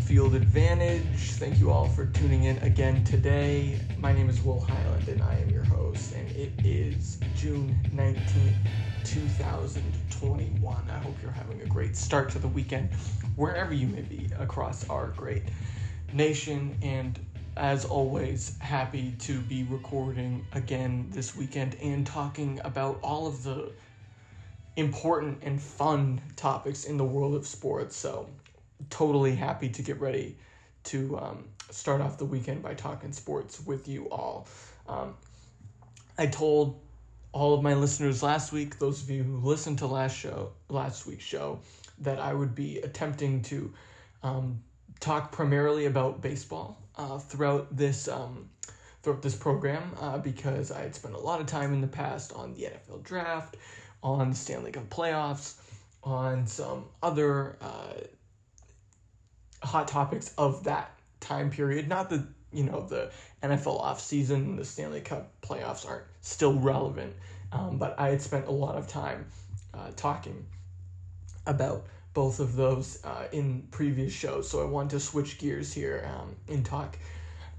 Field Advantage. Thank you all for tuning in again today. My name is Will Highland and I am your host, and it is June 19th, 2021. I hope you're having a great start to the weekend wherever you may be across our great nation. And as always, happy to be recording again this weekend and talking about all of the important and fun topics in the world of sports. So, totally happy to get ready to um, start off the weekend by talking sports with you all. Um, I told all of my listeners last week, those of you who listened to last show, last week's show, that I would be attempting to um, talk primarily about baseball uh, throughout this um, throughout this program uh, because I had spent a lot of time in the past on the NFL draft on Stanley Cup playoffs, on some other uh, hot topics of that time period. Not that, you know, the NFL offseason, the Stanley Cup playoffs aren't still relevant, um, but I had spent a lot of time uh, talking about both of those uh, in previous shows. So I want to switch gears here um, and talk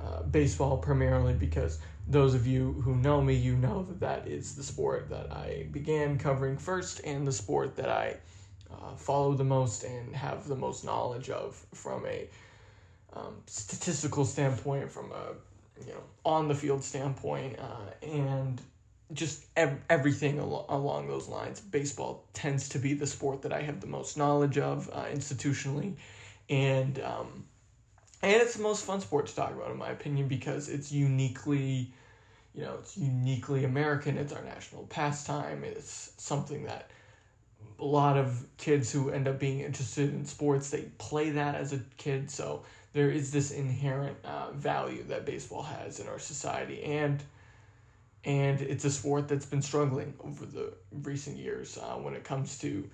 uh, baseball primarily because those of you who know me, you know that that is the sport that I began covering first and the sport that I uh, follow the most and have the most knowledge of from a um, statistical standpoint, from a you know on the field standpoint, uh, and just ev- everything al- along those lines. Baseball tends to be the sport that I have the most knowledge of uh, institutionally, and um, and it's the most fun sport to talk about in my opinion because it's uniquely you know it's uniquely american it's our national pastime it's something that a lot of kids who end up being interested in sports they play that as a kid so there is this inherent uh, value that baseball has in our society and and it's a sport that's been struggling over the recent years uh, when it comes to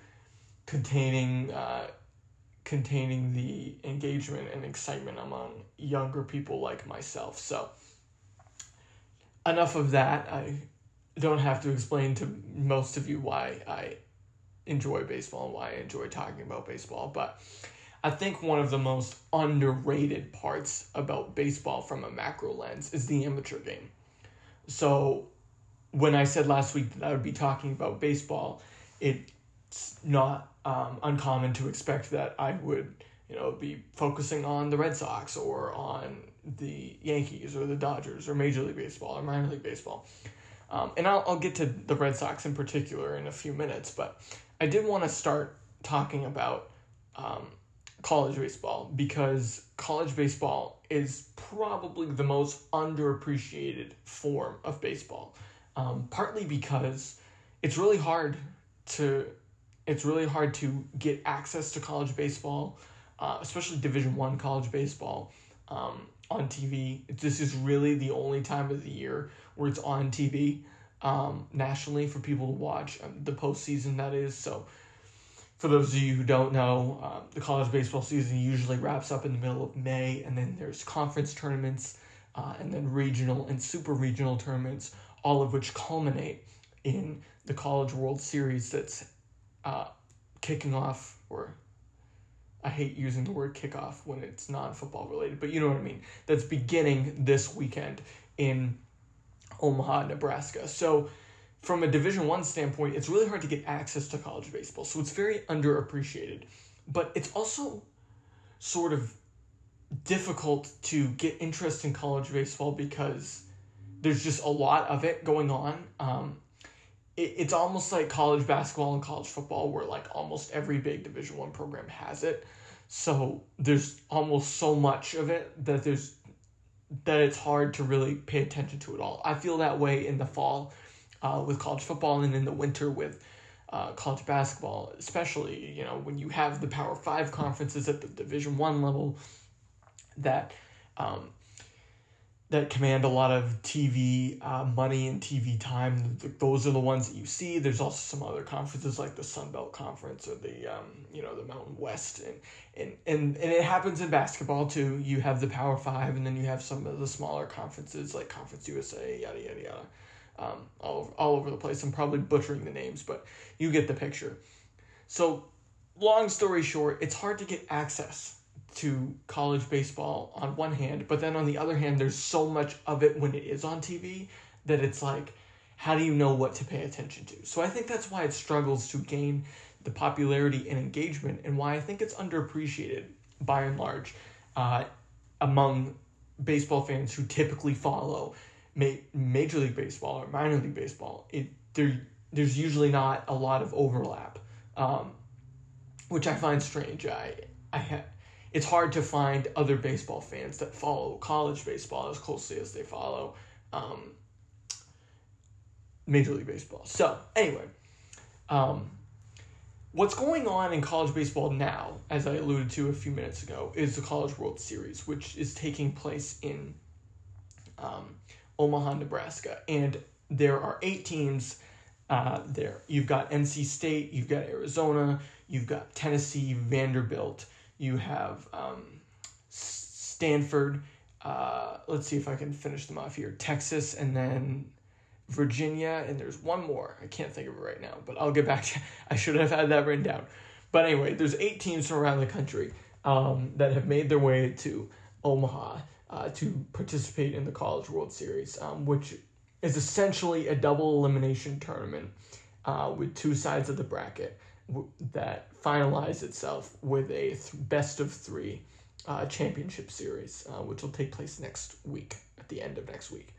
containing uh, containing the engagement and excitement among younger people like myself. So, enough of that. I don't have to explain to most of you why I enjoy baseball and why I enjoy talking about baseball, but I think one of the most underrated parts about baseball from a macro lens is the amateur game. So, when I said last week that I would be talking about baseball, it's not um, uncommon to expect that I would, you know, be focusing on the Red Sox or on the Yankees or the Dodgers or Major League Baseball or minor league baseball. Um, and I'll, I'll get to the Red Sox in particular in a few minutes, but I did want to start talking about um, college baseball because college baseball is probably the most underappreciated form of baseball. Um, partly because it's really hard to it's really hard to get access to college baseball, uh, especially Division One college baseball, um, on TV. This is really the only time of the year where it's on TV um, nationally for people to watch um, the postseason. That is so. For those of you who don't know, um, the college baseball season usually wraps up in the middle of May, and then there's conference tournaments, uh, and then regional and super regional tournaments, all of which culminate in the College World Series that's uh, kicking off, or I hate using the word kickoff when it's non football related, but you know what I mean. That's beginning this weekend in Omaha, Nebraska. So, from a Division One standpoint, it's really hard to get access to college baseball. So it's very underappreciated, but it's also sort of difficult to get interest in college baseball because there's just a lot of it going on. Um, it, it's almost like college basketball and college football where like almost every big division one program has it so there's almost so much of it that there's that it's hard to really pay attention to it all. I feel that way in the fall uh, with college football and in the winter with uh, college basketball especially you know when you have the power five conferences at the division one level that um, that command a lot of TV uh, money and TV time. Those are the ones that you see. There's also some other conferences like the Sun Belt Conference or the um, you know the Mountain West, and, and and and it happens in basketball too. You have the Power Five, and then you have some of the smaller conferences like Conference USA, yada yada yada, um, all over, all over the place. I'm probably butchering the names, but you get the picture. So long story short, it's hard to get access to college baseball on one hand, but then on the other hand, there's so much of it when it is on TV that it's like, how do you know what to pay attention to? So I think that's why it struggles to gain the popularity and engagement, and why I think it's underappreciated by and large uh, among baseball fans who typically follow ma- Major League Baseball or minor league baseball. It there there's usually not a lot of overlap, um, which I find strange. I I ha- it's hard to find other baseball fans that follow college baseball as closely as they follow um, Major League Baseball. So anyway, um, what's going on in college baseball now, as I alluded to a few minutes ago, is the College World Series, which is taking place in um, Omaha, Nebraska, and there are eight teams uh, there. You've got NC State, you've got Arizona, you've got Tennessee, Vanderbilt, you have um, Stanford. Uh, let's see if I can finish them off here. Texas, and then Virginia, and there's one more. I can't think of it right now, but I'll get back to. I should have had that written down. But anyway, there's eight teams from around the country um, that have made their way to Omaha uh, to participate in the College World Series, um, which is essentially a double elimination tournament uh, with two sides of the bracket that finalize itself with a th- best of three uh, championship series, uh, which will take place next week, at the end of next week.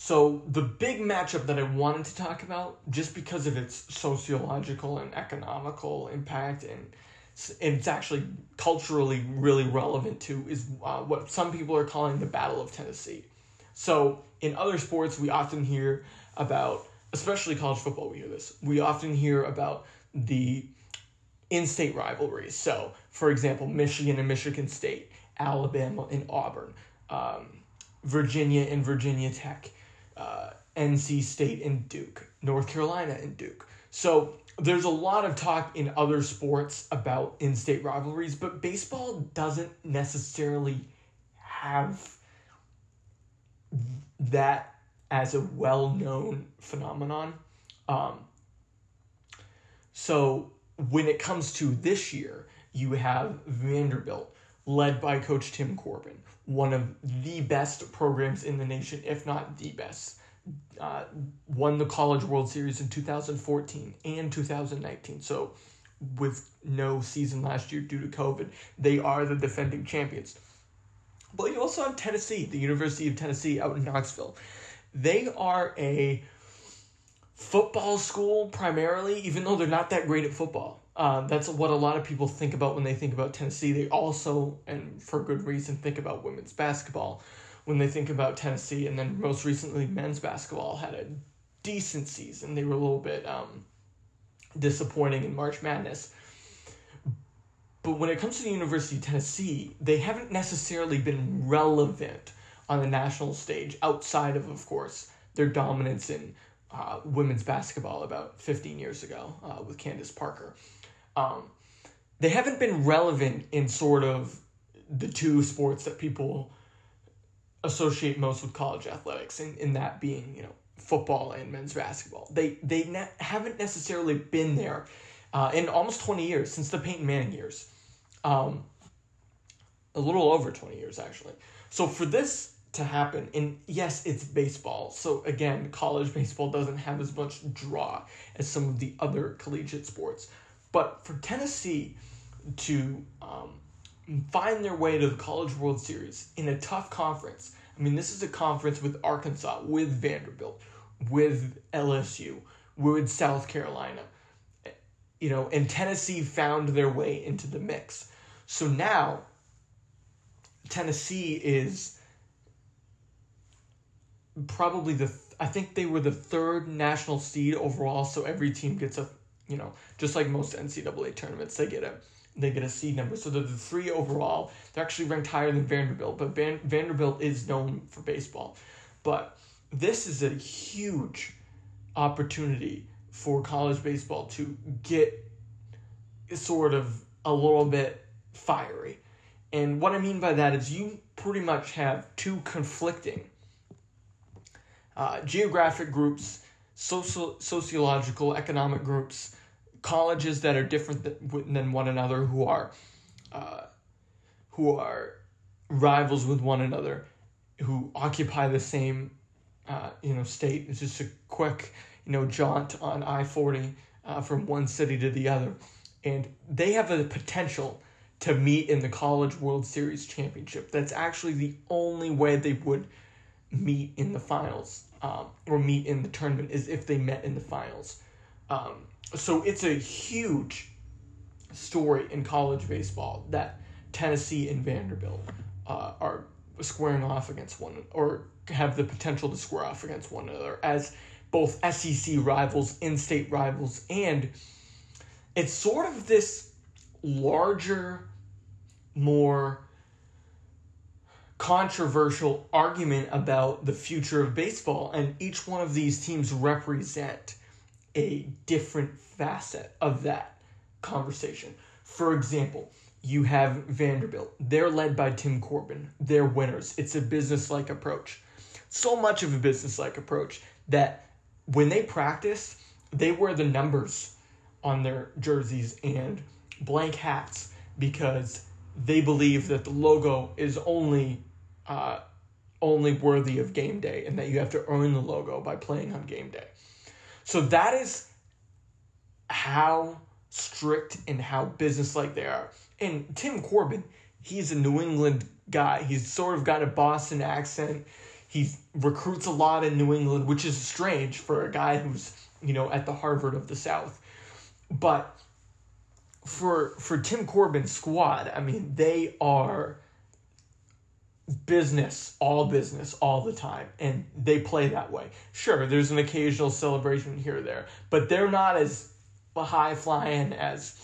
So, the big matchup that I wanted to talk about, just because of its sociological and economical impact, and it's actually culturally really relevant to, is uh, what some people are calling the Battle of Tennessee. So, in other sports, we often hear about, especially college football, we hear this, we often hear about the in state rivalries. So, for example, Michigan and Michigan State, Alabama and Auburn, um, Virginia and Virginia Tech, uh, NC State and Duke, North Carolina and Duke. So, there's a lot of talk in other sports about in state rivalries, but baseball doesn't necessarily have that as a well known phenomenon. Um, so when it comes to this year, you have Vanderbilt, led by Coach Tim Corbin, one of the best programs in the nation, if not the best. Uh, won the College World Series in 2014 and 2019. So, with no season last year due to COVID, they are the defending champions. But you also have Tennessee, the University of Tennessee out in Knoxville. They are a football school primarily, even though they're not that great at football. Uh, that's what a lot of people think about when they think about Tennessee. They also, and for good reason, think about women's basketball when they think about Tennessee. And then most recently, men's basketball had a decent season. They were a little bit um, disappointing in March Madness. But when it comes to the University of Tennessee, they haven't necessarily been relevant on the national stage outside of, of course, their dominance in uh, women's basketball about 15 years ago uh, with Candace Parker. Um, they haven't been relevant in sort of the two sports that people associate most with college athletics, in, in that being, you know, football and men's basketball. They, they ne- haven't necessarily been there uh, in almost 20 years, since the Peyton Manning years. Um, a little over 20 years, actually. So for this to happen, and yes, it's baseball. So again, college baseball doesn't have as much draw as some of the other collegiate sports. But for Tennessee to um, find their way to the College World Series in a tough conference, I mean, this is a conference with Arkansas, with Vanderbilt, with LSU, with South Carolina you know, and Tennessee found their way into the mix. So now Tennessee is probably the I think they were the third national seed overall, so every team gets a you know, just like most NCAA tournaments, they get a they get a seed number. So they're the three overall. They're actually ranked higher than Vanderbilt, but Van, Vanderbilt is known for baseball. But this is a huge opportunity for college baseball to get sort of a little bit fiery. And what I mean by that is you pretty much have two conflicting uh, geographic groups, social, sociological, economic groups colleges that are different than, than one another, who are uh, who are rivals with one another, who occupy the same uh, you know state. It's just a quick you know jaunt on I forty uh, from one city to the other, and they have the potential to meet in the College World Series championship. That's actually the only way they would meet in the finals um, or meet in the tournament is if they met in the finals. Um, so it's a huge story in college baseball that Tennessee and Vanderbilt uh, are squaring off against one or have the potential to square off against one another as both SEC rivals, in-state rivals, and it's sort of this larger, more controversial argument about the future of baseball, and each one of these teams represent a different facet of that conversation. For example, you have Vanderbilt. They're led by Tim Corbin. They're winners. It's a business like approach. So much of a business like approach that when they practice, they wear the numbers on their jerseys and blank hats because they believe that the logo is only uh, only worthy of game day and that you have to earn the logo by playing on game day. So that is how strict and how businesslike they are. And Tim Corbin, he's a New England guy. He's sort of got a Boston accent. He recruits a lot in New England, which is strange for a guy who's, you know, at the Harvard of the South. But for for Tim Corbin's squad, I mean, they are business, all business, all the time, and they play that way. Sure, there's an occasional celebration here or there, but they're not as high flying as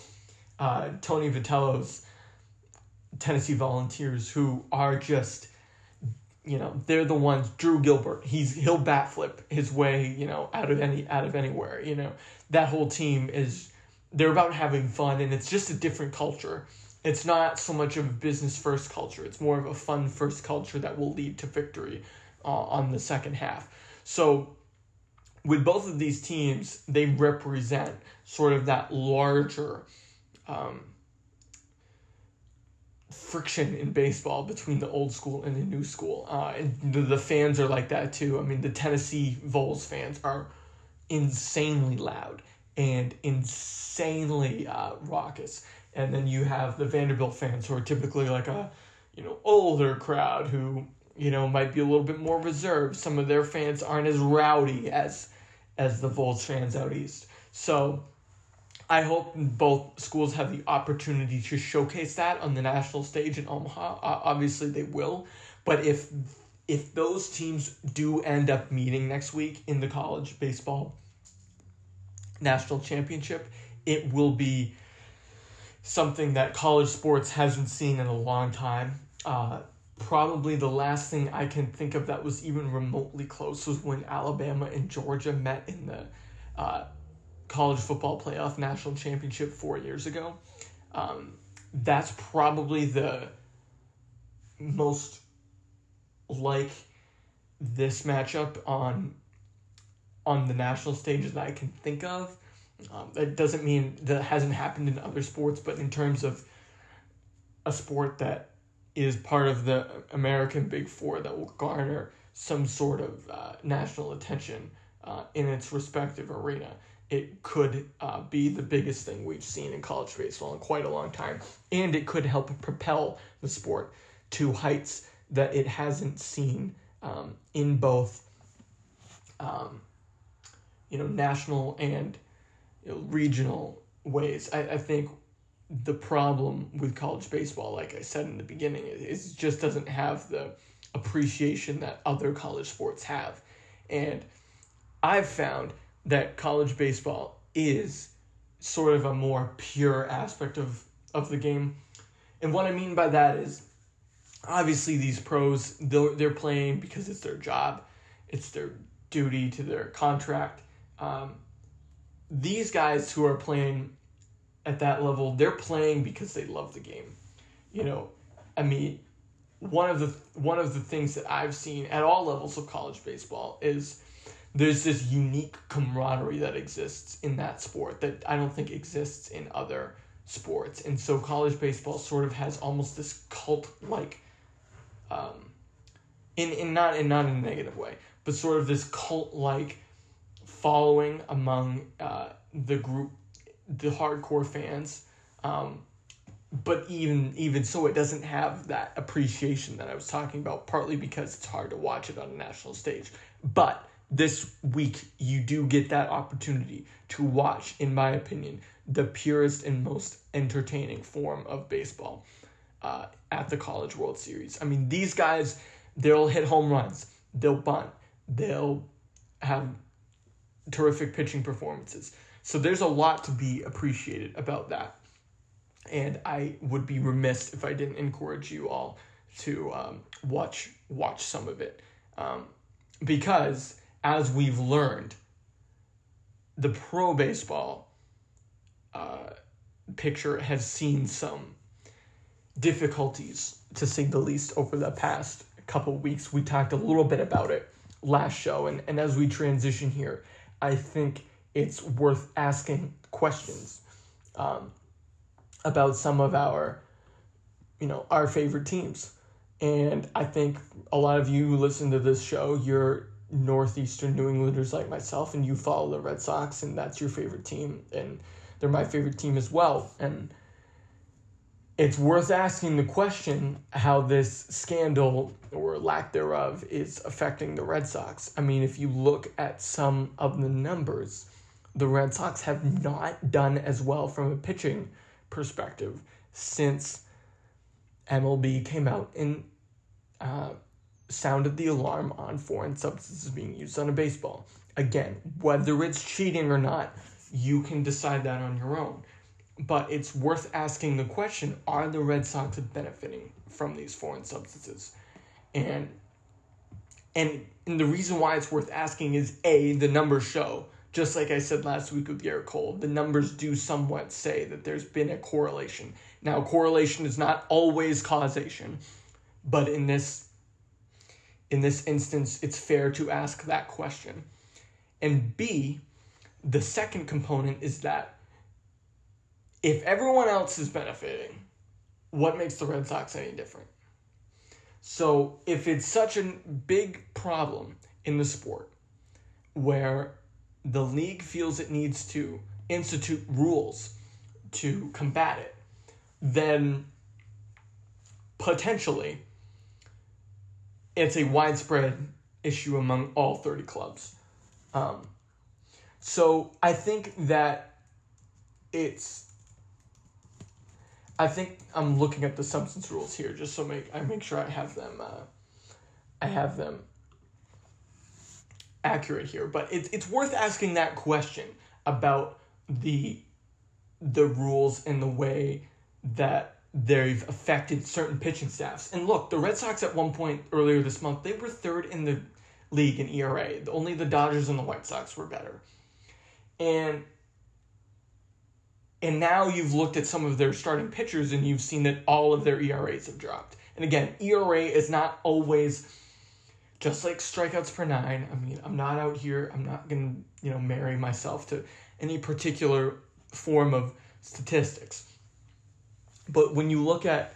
uh, Tony Vitello's Tennessee Volunteers, who are just, you know, they're the ones. Drew Gilbert, he's he'll bat flip his way, you know, out of any out of anywhere. You know, that whole team is they're about having fun, and it's just a different culture it's not so much of a business first culture. It's more of a fun first culture that will lead to victory uh, on the second half. So, with both of these teams, they represent sort of that larger um, friction in baseball between the old school and the new school. Uh, and the, the fans are like that too. I mean, the Tennessee Vols fans are insanely loud and insanely uh, raucous and then you have the Vanderbilt fans who are typically like a you know older crowd who you know might be a little bit more reserved. Some of their fans aren't as rowdy as as the Vols fans out east. So I hope both schools have the opportunity to showcase that on the national stage in Omaha. Obviously, they will, but if if those teams do end up meeting next week in the college baseball national championship, it will be something that college sports hasn't seen in a long time. Uh, probably the last thing I can think of that was even remotely close was when Alabama and Georgia met in the uh, college football playoff national championship four years ago. Um, that's probably the most like this matchup on on the national stage that I can think of. Um, that doesn't mean that hasn't happened in other sports, but in terms of a sport that is part of the American Big Four that will garner some sort of uh, national attention uh, in its respective arena, it could uh, be the biggest thing we've seen in college baseball in quite a long time. And it could help propel the sport to heights that it hasn't seen um, in both, um, you know, national and you know, regional ways. I, I think the problem with college baseball, like I said in the beginning, is it just doesn't have the appreciation that other college sports have. And I've found that college baseball is sort of a more pure aspect of, of the game. And what I mean by that is obviously these pros, they're, they're playing because it's their job, it's their duty to their contract. Um, these guys who are playing at that level, they're playing because they love the game. You know, I mean, one of the one of the things that I've seen at all levels of college baseball is there's this unique camaraderie that exists in that sport that I don't think exists in other sports. And so college baseball sort of has almost this cult like um in, in not in not in a negative way, but sort of this cult like following among uh, the group the hardcore fans. Um, but even even so it doesn't have that appreciation that I was talking about partly because it's hard to watch it on a national stage. But this week you do get that opportunity to watch, in my opinion, the purest and most entertaining form of baseball uh, at the College World Series. I mean, these guys, they'll hit home runs, they'll bunt, they'll have terrific pitching performances. So there's a lot to be appreciated about that. And I would be remiss if I didn't encourage you all to um, watch watch some of it, um, because as we've learned, the pro baseball uh, picture has seen some difficulties, to say the least, over the past couple weeks. We talked a little bit about it last show, and, and as we transition here, I think it's worth asking questions um, about some of our, you know, our favorite teams. And I think a lot of you who listen to this show, you're northeastern New Englanders like myself, and you follow the Red Sox, and that's your favorite team, and they're my favorite team as well. And it's worth asking the question how this scandal or lack thereof is affecting the Red Sox. I mean, if you look at some of the numbers, the Red Sox have not done as well from a pitching perspective since MLB came out and uh, sounded the alarm on foreign substances being used on a baseball. Again, whether it's cheating or not, you can decide that on your own but it's worth asking the question are the Red Sox benefiting from these foreign substances? And and, and the reason why it's worth asking is A, the numbers show, just like I said last week with Gerrit Cole, the numbers do somewhat say that there's been a correlation. Now, correlation is not always causation, but in this in this instance, it's fair to ask that question. And B, the second component is that if everyone else is benefiting, what makes the Red Sox any different? So if it's such a big problem in the sport where the league feels it needs to institute rules to combat it, then potentially it's a widespread issue among all 30 clubs. Um, so I think that it's I think I'm looking at the substance rules here just so make I make sure I have them uh, I have them accurate here. But it's it's worth asking that question about the the rules and the way that they've affected certain pitching staffs. And look, the Red Sox at one point earlier this month, they were third in the league in ERA. Only the Dodgers and the White Sox were better. And and now you've looked at some of their starting pitchers and you've seen that all of their ERAs have dropped. And again, ERA is not always just like strikeouts per nine. I mean, I'm not out here, I'm not going to, you know, marry myself to any particular form of statistics. But when you look at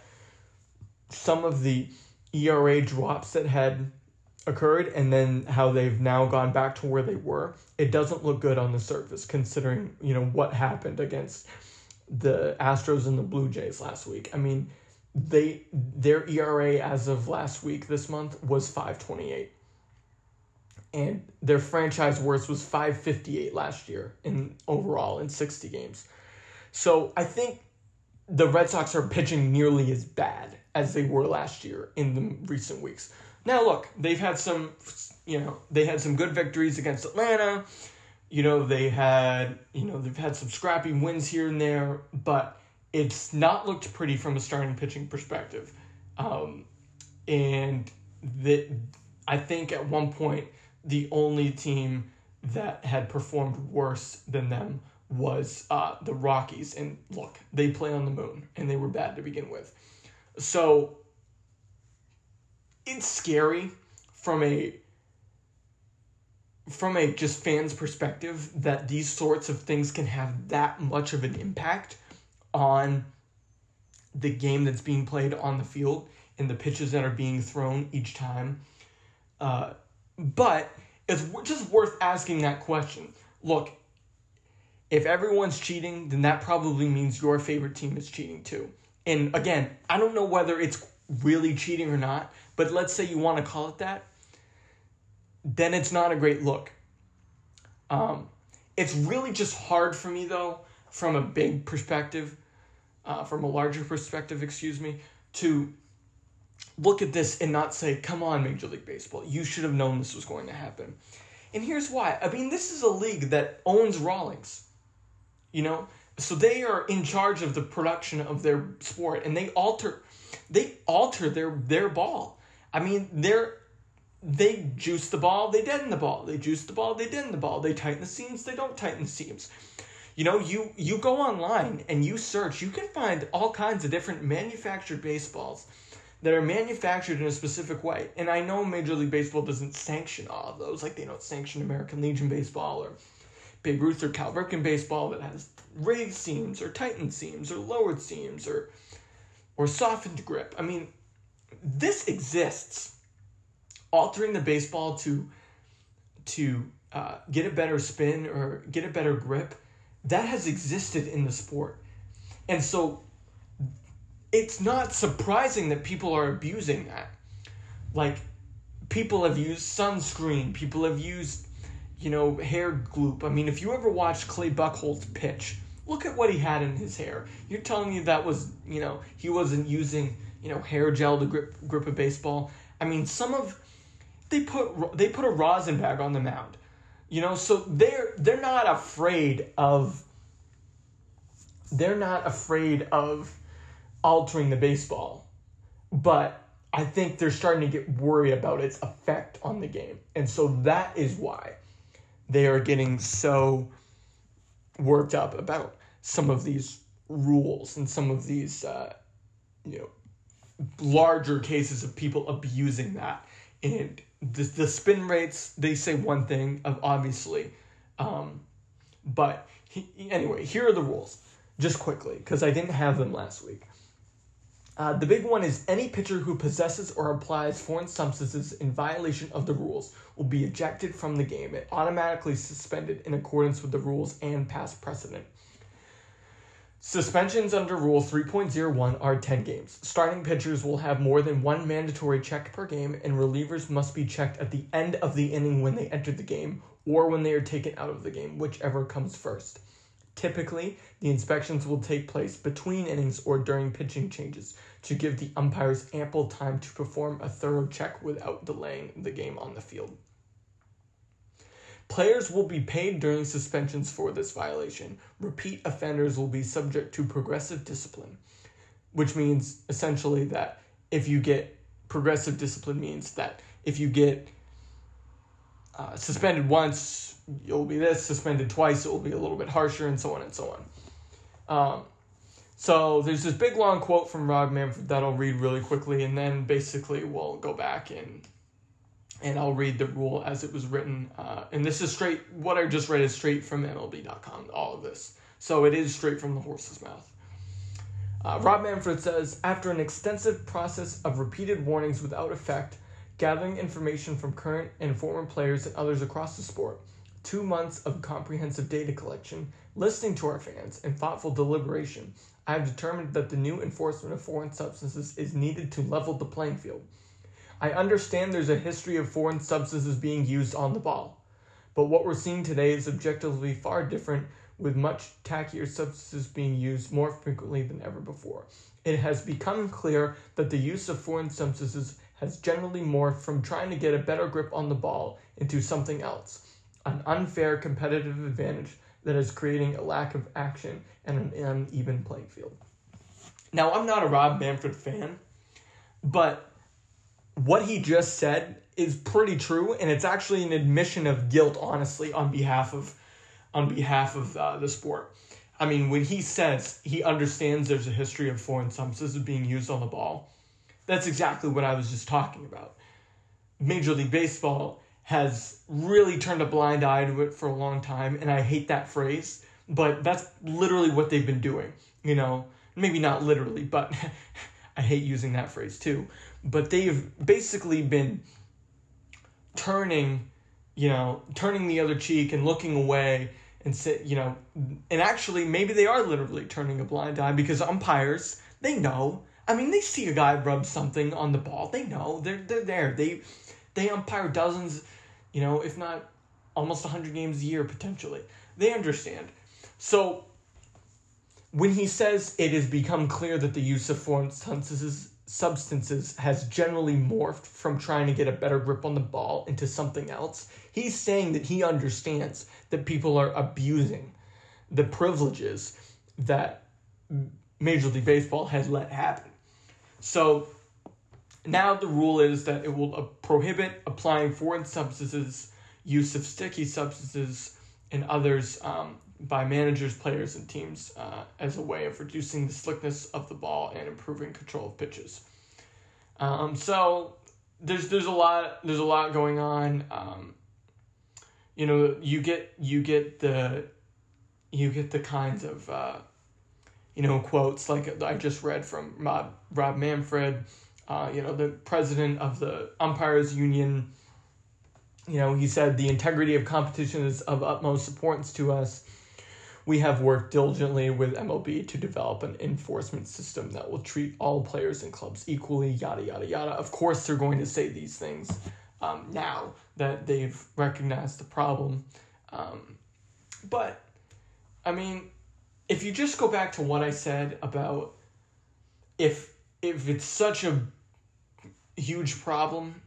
some of the ERA drops that had occurred and then how they've now gone back to where they were, it doesn't look good on the surface considering, you know, what happened against the Astros and the Blue Jays last week. I mean, they their ERA as of last week this month was 528. And their franchise worst was 558 last year in overall in 60 games. So, I think the Red Sox are pitching nearly as bad as they were last year in the recent weeks. Now, look, they've had some, you know, they had some good victories against Atlanta. You know, they had, you know, they've had some scrappy wins here and there, but it's not looked pretty from a starting pitching perspective. Um, and that I think at one point the only team that had performed worse than them was uh, the Rockies. And look, they play on the moon, and they were bad to begin with. So it's scary from a from a just fans perspective that these sorts of things can have that much of an impact on the game that's being played on the field and the pitches that are being thrown each time. Uh, but it's just worth asking that question. Look, if everyone's cheating, then that probably means your favorite team is cheating too. And again, I don't know whether it's really cheating or not, but let's say you want to call it that, then it's not a great look. Um, it's really just hard for me though, from a big perspective, uh, from a larger perspective, excuse me, to look at this and not say, come on, Major League Baseball, you should have known this was going to happen. And here's why. I mean, this is a league that owns Rawlings. You know? So they are in charge of the production of their sport and they alter they alter their their ball. I mean, they're they juice the ball, they deaden the ball. They juice the ball, they deaden the ball. They tighten the seams, they don't tighten the seams. You know, you you go online and you search, you can find all kinds of different manufactured baseballs that are manufactured in a specific way. And I know Major League Baseball doesn't sanction all of those, like they don't sanction American Legion baseball or Babe Ruth or Cal Ripken baseball that has raised seams or tightened seams or lowered seams or or softened grip. I mean, this exists. Altering the baseball to to uh, get a better spin or get a better grip, that has existed in the sport. And so it's not surprising that people are abusing that. Like, people have used sunscreen, people have used, you know, hair gloop. I mean, if you ever watched Clay Buchholz pitch, look at what he had in his hair. You're telling me that was, you know, he wasn't using, you know, hair gel to grip grip a baseball. I mean, some of they put they put a rosin bag on the mound. You know, so they're they're not afraid of they're not afraid of altering the baseball. But I think they're starting to get worried about its effect on the game. And so that is why they are getting so worked up about some of these rules and some of these, uh, you know, larger cases of people abusing that. And the, the spin rates, they say one thing, of obviously. Um, but he, anyway, here are the rules, just quickly, because I didn't have them last week. Uh, the big one is any pitcher who possesses or applies foreign substances in violation of the rules will be ejected from the game and automatically suspended in accordance with the rules and past precedent. Suspensions under Rule 3.01 are 10 games. Starting pitchers will have more than one mandatory check per game, and relievers must be checked at the end of the inning when they enter the game or when they are taken out of the game, whichever comes first. Typically, the inspections will take place between innings or during pitching changes to give the umpires ample time to perform a thorough check without delaying the game on the field. Players will be paid during suspensions for this violation. Repeat offenders will be subject to progressive discipline, which means essentially that if you get progressive discipline means that if you get uh, suspended once, you'll be this, suspended twice, it will be a little bit harsher, and so on and so on. Um, so there's this big long quote from Rob Manfred that I'll read really quickly, and then basically we'll go back and and I'll read the rule as it was written. Uh, and this is straight. What I just read is straight from MLB.com. All of this, so it is straight from the horse's mouth. Uh, Rob Manfred says after an extensive process of repeated warnings without effect, gathering information from current and former players and others across the sport, two months of comprehensive data collection, listening to our fans, and thoughtful deliberation, I have determined that the new enforcement of foreign substances is needed to level the playing field. I understand there's a history of foreign substances being used on the ball, but what we're seeing today is objectively far different, with much tackier substances being used more frequently than ever before. It has become clear that the use of foreign substances has generally morphed from trying to get a better grip on the ball into something else, an unfair competitive advantage that is creating a lack of action and an uneven playing field. Now, I'm not a Rob Manfred fan, but what he just said is pretty true, and it's actually an admission of guilt, honestly, on behalf of on behalf of uh, the sport. I mean, when he says he understands there's a history of foreign substances being used on the ball, that's exactly what I was just talking about. Major League Baseball has really turned a blind eye to it for a long time, and I hate that phrase, but that's literally what they've been doing. You know, maybe not literally, but I hate using that phrase too. But they've basically been turning, you know, turning the other cheek and looking away and say, you know, and actually maybe they are literally turning a blind eye because umpires, they know. I mean, they see a guy rub something on the ball. They know. They're they're there. They they umpire dozens, you know, if not almost 100 games a year potentially. They understand. So when he says it has become clear that the use of foreign substances substances has generally morphed from trying to get a better grip on the ball into something else, he's saying that he understands that people are abusing the privileges that Major League Baseball has let happen. So now the rule is that it will uh, prohibit applying foreign substances, use of sticky substances, and others um, by managers, players, and teams uh, as a way of reducing the slickness of the ball and improving control of pitches. Um, so there's there's a lot there's a lot going on. Um, you know, you get you get the you get the kinds of uh, you know quotes like I just read from Rob Rob Manfred, uh, you know, the president of the umpires union. You know, he said the integrity of competition is of utmost importance to us we have worked diligently with MLB to develop an enforcement system that will treat all players and clubs equally, yada, yada, yada. Of course, they're going to say these things um, now that they've recognized the problem. Um, but, I mean, if you just go back to what I said about if if it's such a huge problem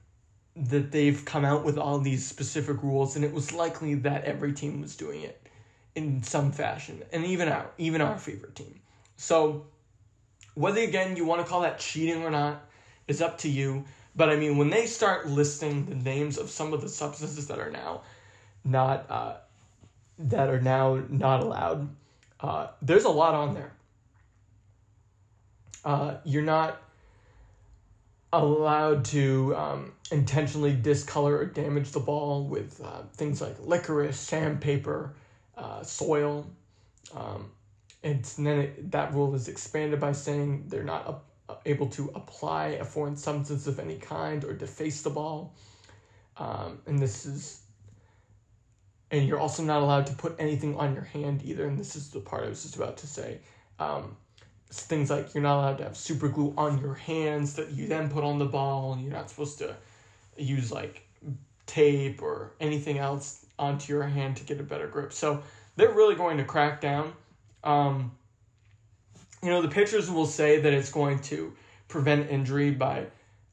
that they've come out with all these specific rules, and it was likely that every team was doing it in some fashion, and even our even our favorite team. So whether again you want to call that cheating or not is up to you. But I mean, when they start listing the names of some of the substances that are now not uh, that are now not allowed, uh, there's a lot on there. Uh, you're not allowed to um, intentionally discolor or damage the ball with uh, things like licorice, sandpaper, uh, soil. Um, and then it, that rule is expanded by saying they're not able to apply a foreign substance of any kind or deface the ball. Um, and this is, and you're also not allowed to put anything on your hand either. And this is the part I was just about to say. Um, things like you're not allowed to have super glue on your hands that you then put on the ball. You're not supposed to use like tape or anything else onto your hand to get a better grip. So they're really going to crack down. Um, you know, the pitchers will say that it's going to prevent injury by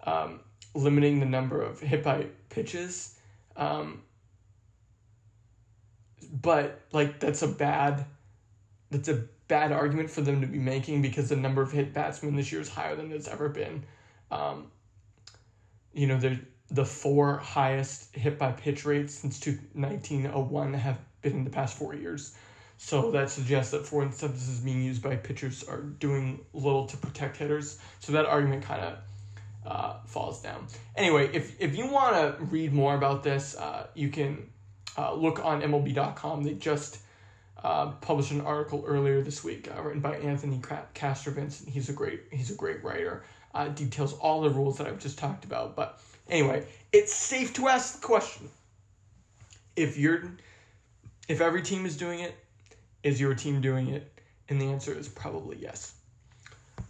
um, limiting the number of hit by pitches. Um, but like that's a bad that's a bad argument for them to be making because the number of hit batsmen this year is higher than it's ever been. Um, you know, there the four highest hit by pitch rates since 1901 have been in the past four years. So that suggests that foreign substances being used by pitchers are doing little to protect hitters. So that argument kind of uh, falls down. Anyway, if, if you want to read more about this, uh, you can uh, look on MLB.com. They just uh, published an article earlier this week uh, written by Anthony Castrovince. He's a great he's a great writer. Uh, details all the rules that I've just talked about, but Anyway, it's safe to ask the question. If you're if every team is doing it, is your team doing it? And the answer is probably yes.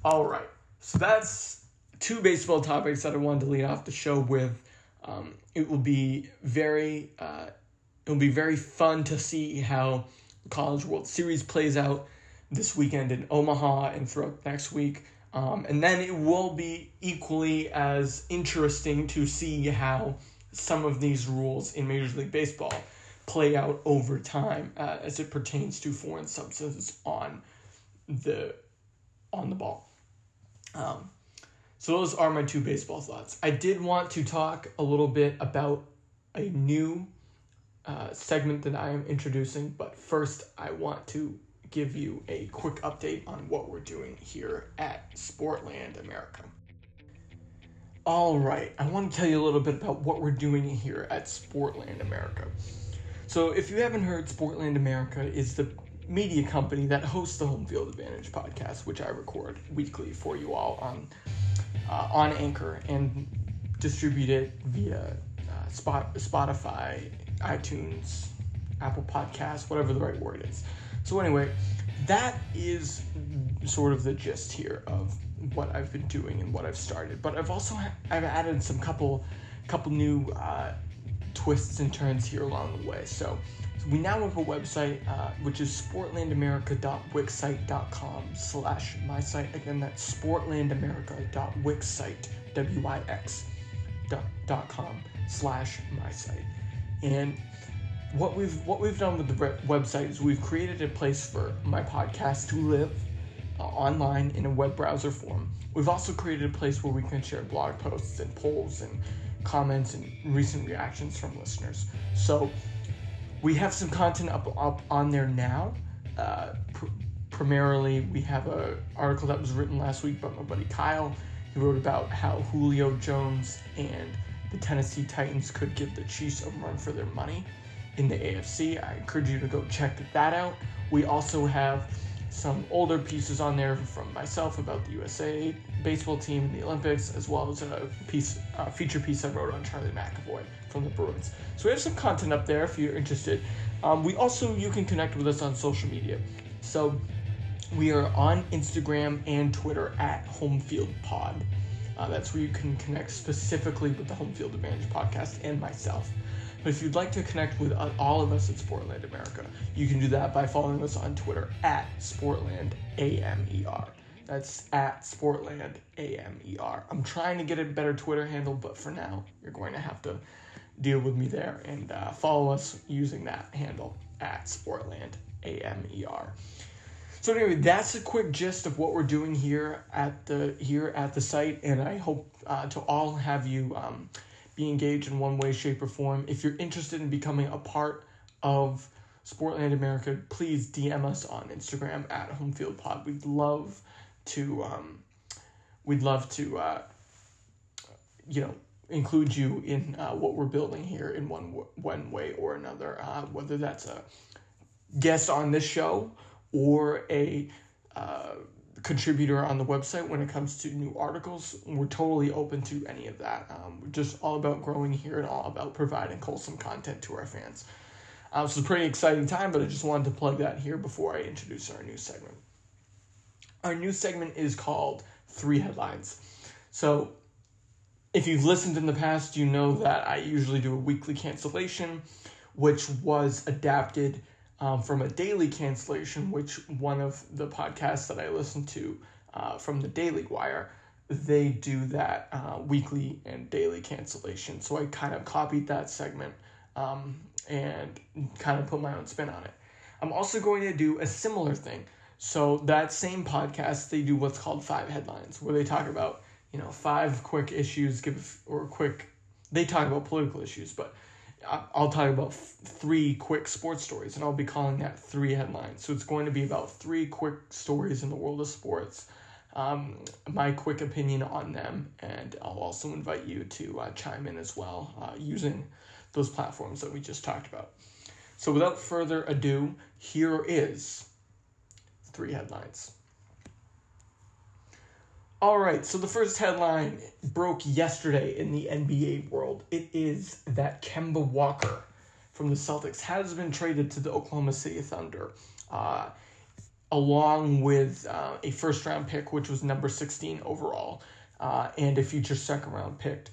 All right. So that's two baseball topics that I wanted to lead off the show with. Um, it will be very uh, it will be very fun to see how College World Series plays out this weekend in Omaha and throughout next week. Um, and then it will be equally as interesting to see how some of these rules in Major League Baseball play out over time uh, as it pertains to foreign substances on the on the ball. Um, so those are my two baseball thoughts. I did want to talk a little bit about a new uh, segment that I am introducing, but first I want to give you a quick update on what we're doing here at Sportland America. All right, I want to tell you a little bit about what we're doing here at Sportland America. So, if you haven't heard, Sportland America is the media company that hosts the Home Field Advantage podcast, which I record weekly for you all on uh, on Anchor and distribute it via uh, Spot, Spotify, iTunes, Apple Podcasts, whatever the right word is. So anyway, that is sort of the gist here of what I've been doing and what I've started. But I've also I've added some couple couple new uh, twists and turns here along the way. So, so we now have a website uh, which is sportlandamerica.wixsite.com slash my site. Again, that's sportlandamerica.wixsite w i x dot com slash my site. And what we've what we've done with the website is we've created a place for my podcast to live uh, online in a web browser form. We've also created a place where we can share blog posts and polls and comments and recent reactions from listeners. So we have some content up, up on there now. Uh, pr- primarily, we have an article that was written last week by my buddy Kyle. He wrote about how Julio Jones and the Tennessee Titans could give the Chiefs a run for their money in the AFC. I encourage you to go check that out. We also have some older pieces on there from myself about the USA baseball team and the Olympics, as well as a piece, a feature piece I wrote on Charlie McAvoy from the Bruins. So we have some content up there if you're interested. Um, we also you can connect with us on social media. So we are on Instagram and Twitter at Homefield Pod. Uh, that's where you can connect specifically with the Home Field Advantage podcast and myself. But if you'd like to connect with all of us at Sportland America, you can do that by following us on Twitter at Sportland AMER. That's at Sportland AMER. I'm trying to get a better Twitter handle, but for now, you're going to have to deal with me there and uh, follow us using that handle at Sportland AMER. So anyway, that's a quick gist of what we're doing here at the here at the site, and I hope uh, to all have you um, be engaged in one way, shape, or form. If you're interested in becoming a part of Sportland America, please DM us on Instagram at Homefield Pod. We'd love to, um, we'd love to, uh, you know, include you in uh, what we're building here in one one way or another. Uh, whether that's a guest on this show or a uh, contributor on the website when it comes to new articles. We're totally open to any of that. Um, we're just all about growing here and all about providing wholesome content to our fans. Uh, it's a pretty exciting time, but I just wanted to plug that here before I introduce our new segment. Our new segment is called Three Headlines. So, if you've listened in the past, you know that I usually do a weekly cancellation, which was adapted um, from a daily cancellation, which one of the podcasts that I listen to uh, from the Daily Wire, they do that uh, weekly and daily cancellation. So I kind of copied that segment um, and kind of put my own spin on it. I'm also going to do a similar thing. So that same podcast, they do what's called five headlines, where they talk about you know five quick issues, give or quick. They talk about political issues, but I'll talk about three quick sports stories, and I'll be calling that three headlines. So it's going to be about three quick stories in the world of sports, um, my quick opinion on them, and I'll also invite you to uh, chime in as well uh, using those platforms that we just talked about. So without further ado, here is three headlines. All right, so the first headline broke yesterday in the NBA world. It is that Kemba Walker from the Celtics has been traded to the Oklahoma City Thunder, uh, along with uh, a first round pick, which was number 16 overall, uh, and a future second round pick.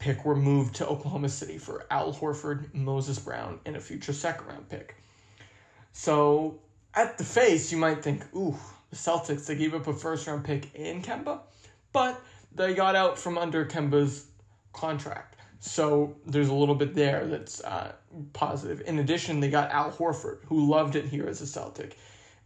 Pick were moved to Oklahoma City for Al Horford, Moses Brown, and a future second round pick. So, at the face, you might think, ooh, the Celtics, they gave up a first round pick in Kemba, but they got out from under Kemba's contract. So there's a little bit there that's uh, positive. In addition, they got Al Horford, who loved it here as a Celtic,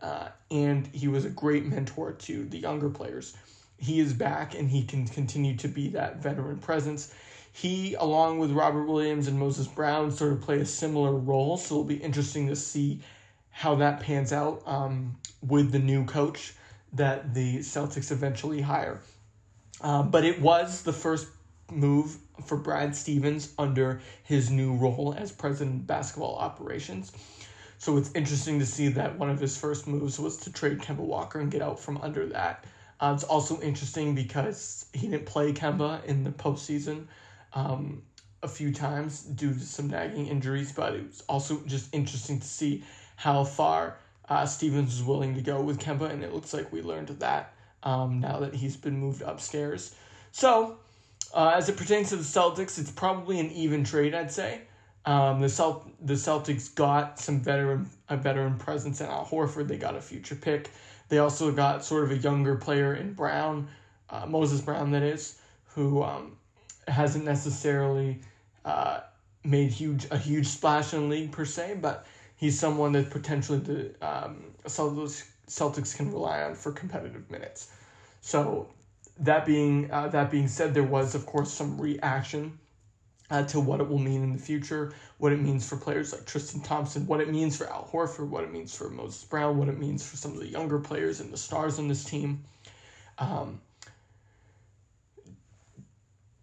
uh, and he was a great mentor to the younger players. He is back, and he can continue to be that veteran presence. He, along with Robert Williams and Moses Brown, sort of play a similar role, so it'll be interesting to see how that pans out um, with the new coach that the Celtics eventually hire. Uh, but it was the first move for Brad Stevens under his new role as president of basketball operations. So it's interesting to see that one of his first moves was to trade Kemba Walker and get out from under that. Uh, it's also interesting because he didn't play Kemba in the postseason um, a few times due to some nagging injuries, but it was also just interesting to see how far uh, Stevens was willing to go with Kemba, and it looks like we learned that um, now that he's been moved upstairs. So, uh, as it pertains to the Celtics, it's probably an even trade, I'd say. Um, the Celt- the Celtics got some veteran a veteran presence in Al Horford. They got a future pick. They also got sort of a younger player in Brown, uh, Moses Brown, that is, who um, hasn't necessarily uh, made huge a huge splash in the league per se, but he's someone that potentially the um, Celtics Celtics can rely on for competitive minutes. So that being uh, that being said, there was of course some reaction uh, to what it will mean in the future, what it means for players like Tristan Thompson, what it means for Al Horford, what it means for Moses Brown, what it means for some of the younger players and the stars on this team. Um,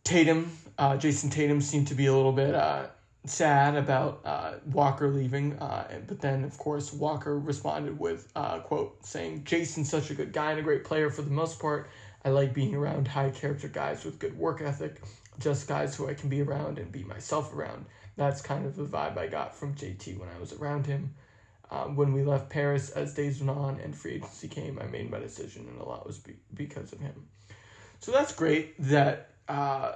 Tatum, uh, Jayson Tatum seemed to be a little bit uh, sad about uh, Walker leaving, uh, but then of course Walker responded with uh, quote saying, "Jayson's such a good guy and a great player for the most part. I like being around high character guys with good work ethic." just guys who I can be around and be myself around. That's kind of the vibe I got from JT when I was around him. Um, when we left Paris, as days went on and free agency came, I made my decision, and a lot was be- because of him. So that's great that uh,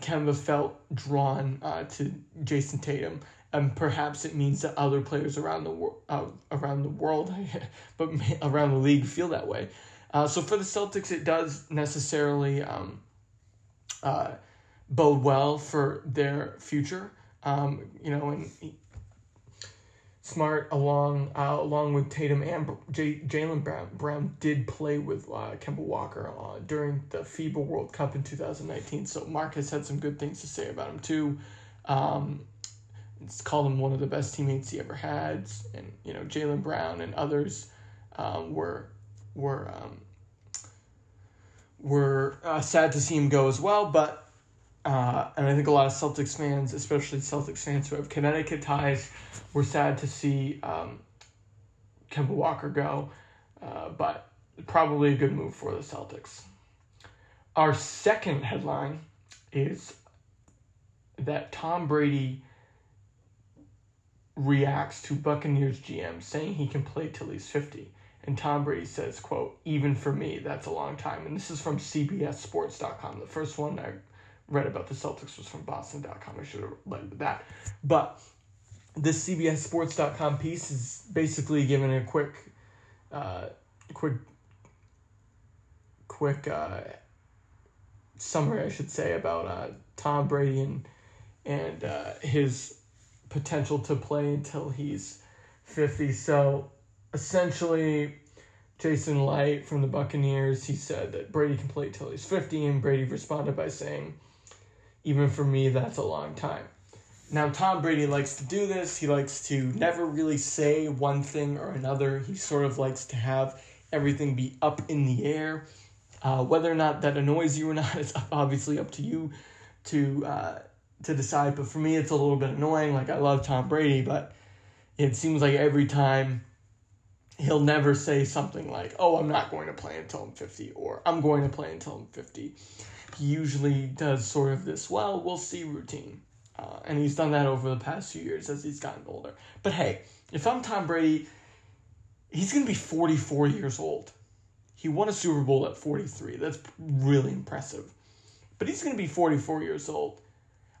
Kemba felt drawn uh, to Jayson Tatum, and perhaps it means that other players around the wor- uh, around the world, but around the league, feel that way. Uh, so for the Celtics, it does necessarily. Um, uh, bode well for their future. Um, you know, and Smart along uh, along with Tatum and J- Jaylen Brown Brown did play with uh, Kemba Walker uh, during the FIBA World Cup in 2019. So Mark has had some good things to say about him too. Um, it's called him one of the best teammates he ever had, and you know Jaylen Brown and others um, were were um, were uh, sad to see him go as well, but uh, and I think a lot of Celtics fans, especially Celtics fans who have Connecticut ties, were sad to see um, Kemba Walker go, uh, but probably a good move for the Celtics. Our second headline is that Tom Brady reacts to Buccaneers GM saying he can play till he's 50. And Tom Brady says, quote, even for me, that's a long time. And this is from CBSSports.com. The first one I read about the Celtics was from Boston.com. I should have led with that. But this CBSSports.com piece is basically giving a quick, uh, quick, quick uh, summary, I should say, about uh, Tom Brady and, and uh, his potential to play until he's 50. So essentially Jason Licht from the Buccaneers, he said that Brady can play till he's 50, and Brady responded by saying, even for me, that's a long time. Now, Tom Brady likes to do this. He likes to never really say one thing or another. He sort of likes to have everything be up in the air. Uh, whether or not that annoys you or not it's obviously up to you to uh, to decide. But for me, it's a little bit annoying. Like I love Tom Brady, but it seems like every time he'll never say something like, "Oh, I'm not going to play until I'm 50," or "I'm going to play until I'm 50." He usually does sort of this, "Well, we'll see" routine, uh, and he's done that over the past few years as he's gotten older. But hey, if I'm Tom Brady, he's going to be 44 years old. He won a Super Bowl at 43. That's really impressive. But he's going to be 44 years old.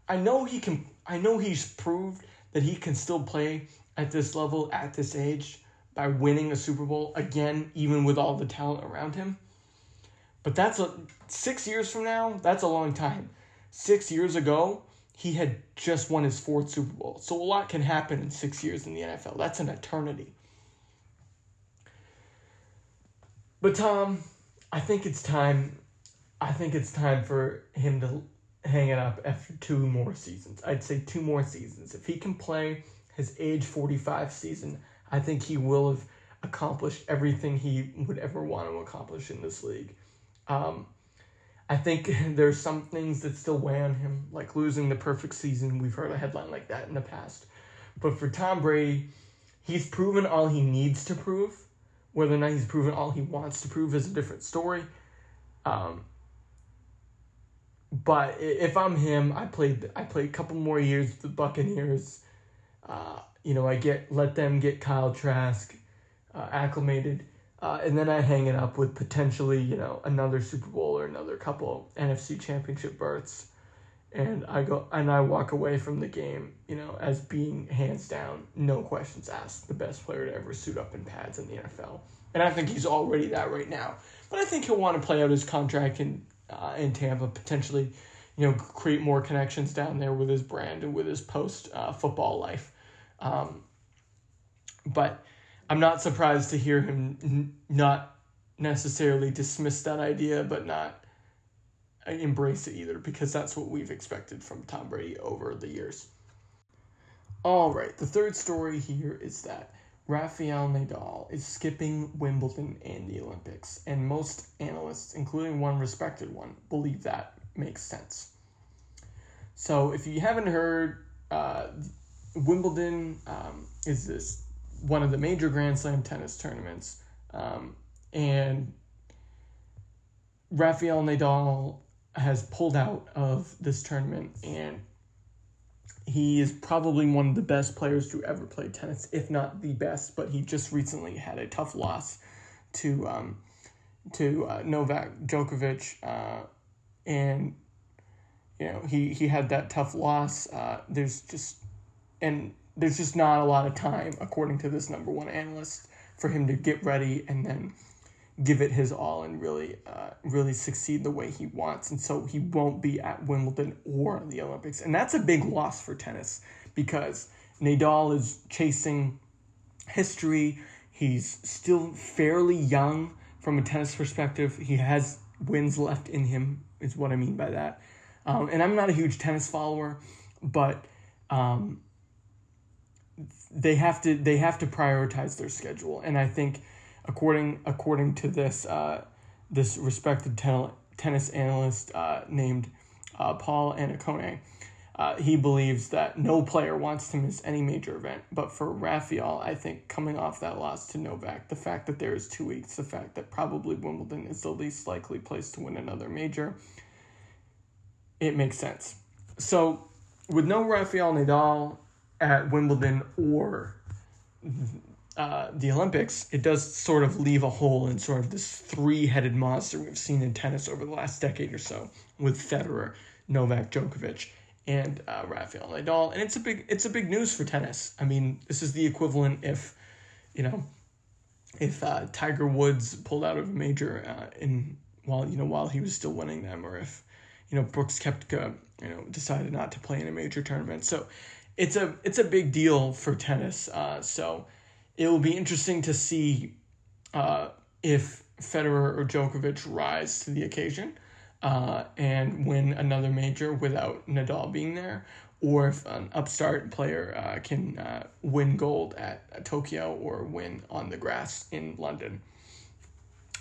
I know he can. I know he's proved that he can still play at this level at this age by winning a Super Bowl again, even with all the talent around him. But that's a six years from now, that's a long time. Six years ago, he had just won his fourth Super Bowl. So a lot can happen in six years in the NFL. That's an eternity. But Tom, I think it's time. I think it's time for him to hang it up after two more seasons. I'd say two more seasons. If he can play his age 45 season, I think he will have accomplished everything he would ever want to accomplish in this league. Um, I think there's some things that still weigh on him, like losing the perfect season. We've heard a headline like that in the past. But for Tom Brady, he's proven all he needs to prove. Whether or not he's proven all he wants to prove is a different story. Um, but if I'm him, I played I play a couple more years with the Buccaneers. Uh, you know, I get let them get Kyle Trask uh, acclimated, uh, and then I hang it up with potentially you know another Super Bowl or another couple NFC Championship berths, and I go and I walk away from the game you know as being hands down, no questions asked, the best player to ever suit up in pads in the NFL, and I think he's already that right now. But I think he'll want to play out his contract and uh, in Tampa, potentially, you know, create more connections down there with his brand and with his post uh, football life. Um, but I'm not surprised to hear him n- not necessarily dismiss that idea, but not embrace it either, because that's what we've expected from Tom Brady over the years. All right, the third story here is that Rafael Nadal is skipping Wimbledon and the Olympics, and most analysts, including one respected one, believe that makes sense. So, if you haven't heard, uh, Wimbledon um, is this one of the major Grand Slam tennis tournaments, um, and Rafael Nadal has pulled out of this tournament, and he is probably one of the best players to ever play tennis, if not the best. But he just recently had a tough loss to um, to uh, Novak Djokovic, uh, and you know he he had that tough loss. Uh, there's just and there's just not a lot of time, according to this number one analyst, for him to get ready and then give it his all and really uh, really succeed the way he wants. And so he won't be at Wimbledon or the Olympics. And that's a big loss for tennis because Nadal is chasing history. He's still fairly young from a tennis perspective. He has wins left in him is what I mean by that. Um, and I'm not a huge tennis follower but um, they have to they have to prioritize their schedule and I think according according to this uh, this respected ten- tennis analyst uh, named uh, Paul Annacone, uh, he believes that no player wants to miss any major event. But for Rafael, I think coming off that loss to Novak, the fact that there is two weeks, the fact that probably Wimbledon is the least likely place to win another major, it makes sense. So with no Rafael Nadal at Wimbledon or uh, the Olympics, it does sort of leave a hole in sort of this three headed monster we've seen in tennis over the last decade or so with Federer, Novak Djokovic, and uh, Rafael Nadal. And it's a big it's a big news for tennis. I mean, this is the equivalent if, you know, if uh, Tiger Woods pulled out of a major uh, in while you know while he was still winning them, or if you know Brooks Koepka you know decided not to play in a major tournament. So it's a it's a big deal for tennis. Uh, so it will be interesting to see uh, if Federer or Djokovic rise to the occasion uh, and win another major without Nadal being there, or if an upstart player uh, can uh, win gold at Tokyo or win on the grass in London.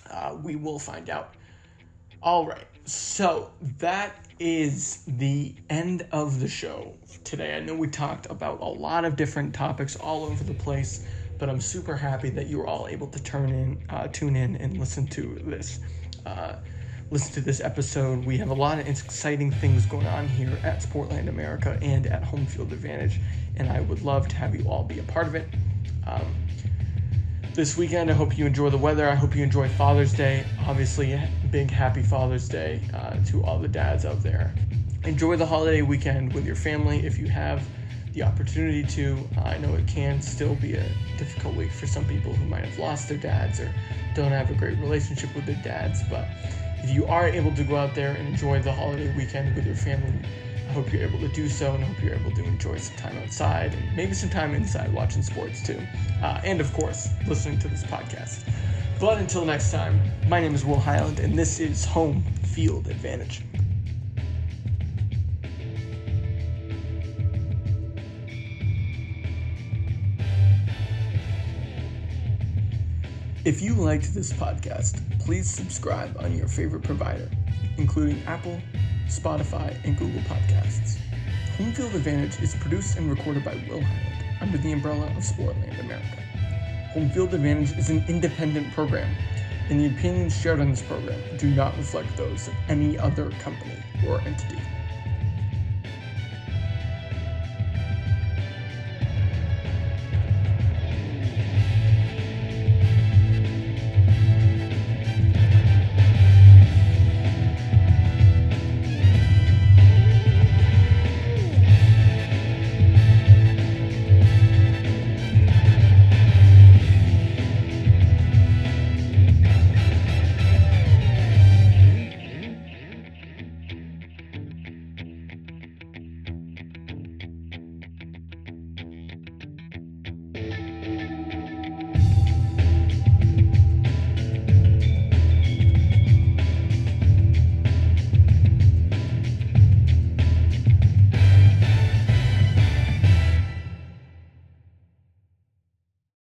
Uh, we will find out. All right, so that is the end of the show today. I know we talked about a lot of different topics all over the place but I'm super happy that you were all able to turn in, uh, tune in, and listen to this. Uh, listen to this episode. We have a lot of exciting things going on here at Sportland America and at Home Field Advantage, and I would love to have you all be a part of it. Um, this weekend, I hope you enjoy the weather. I hope you enjoy Father's Day. Obviously, big happy Father's Day uh, to all the dads out there. Enjoy the holiday weekend with your family if you have the opportunity to. I know it can still be a difficult week for some people who might have lost their dads or don't have a great relationship with their dads, but if you are able to go out there and enjoy the holiday weekend with your family, hope you're able to do so and hope you're able to enjoy some time outside and maybe some time inside watching sports too. Uh, and of course, listening to this podcast. But until next time, my name is Will Highland and this is Home Field Advantage. If you liked this podcast, please subscribe on your favorite provider. including Apple, Spotify, and Google Podcasts. Home Field Advantage is produced and recorded by Will Highland under the umbrella of Sportland America. Home Field Advantage is an independent program, and the opinions shared on this program do not reflect those of any other company or entity.